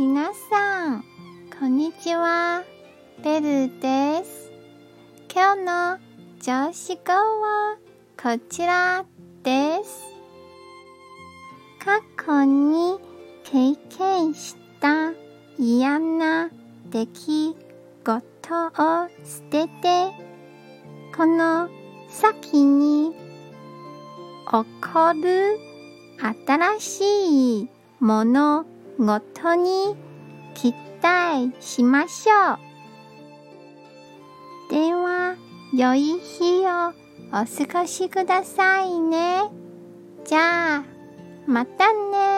皆さん、こんにちは。ベルです。今日の上司語はこちらです。過去に経験した嫌な出来事を捨てて、この先に起こる新しいものごとに期待しましょう。では、良い日をお過ごしくださいね。じゃあ、またね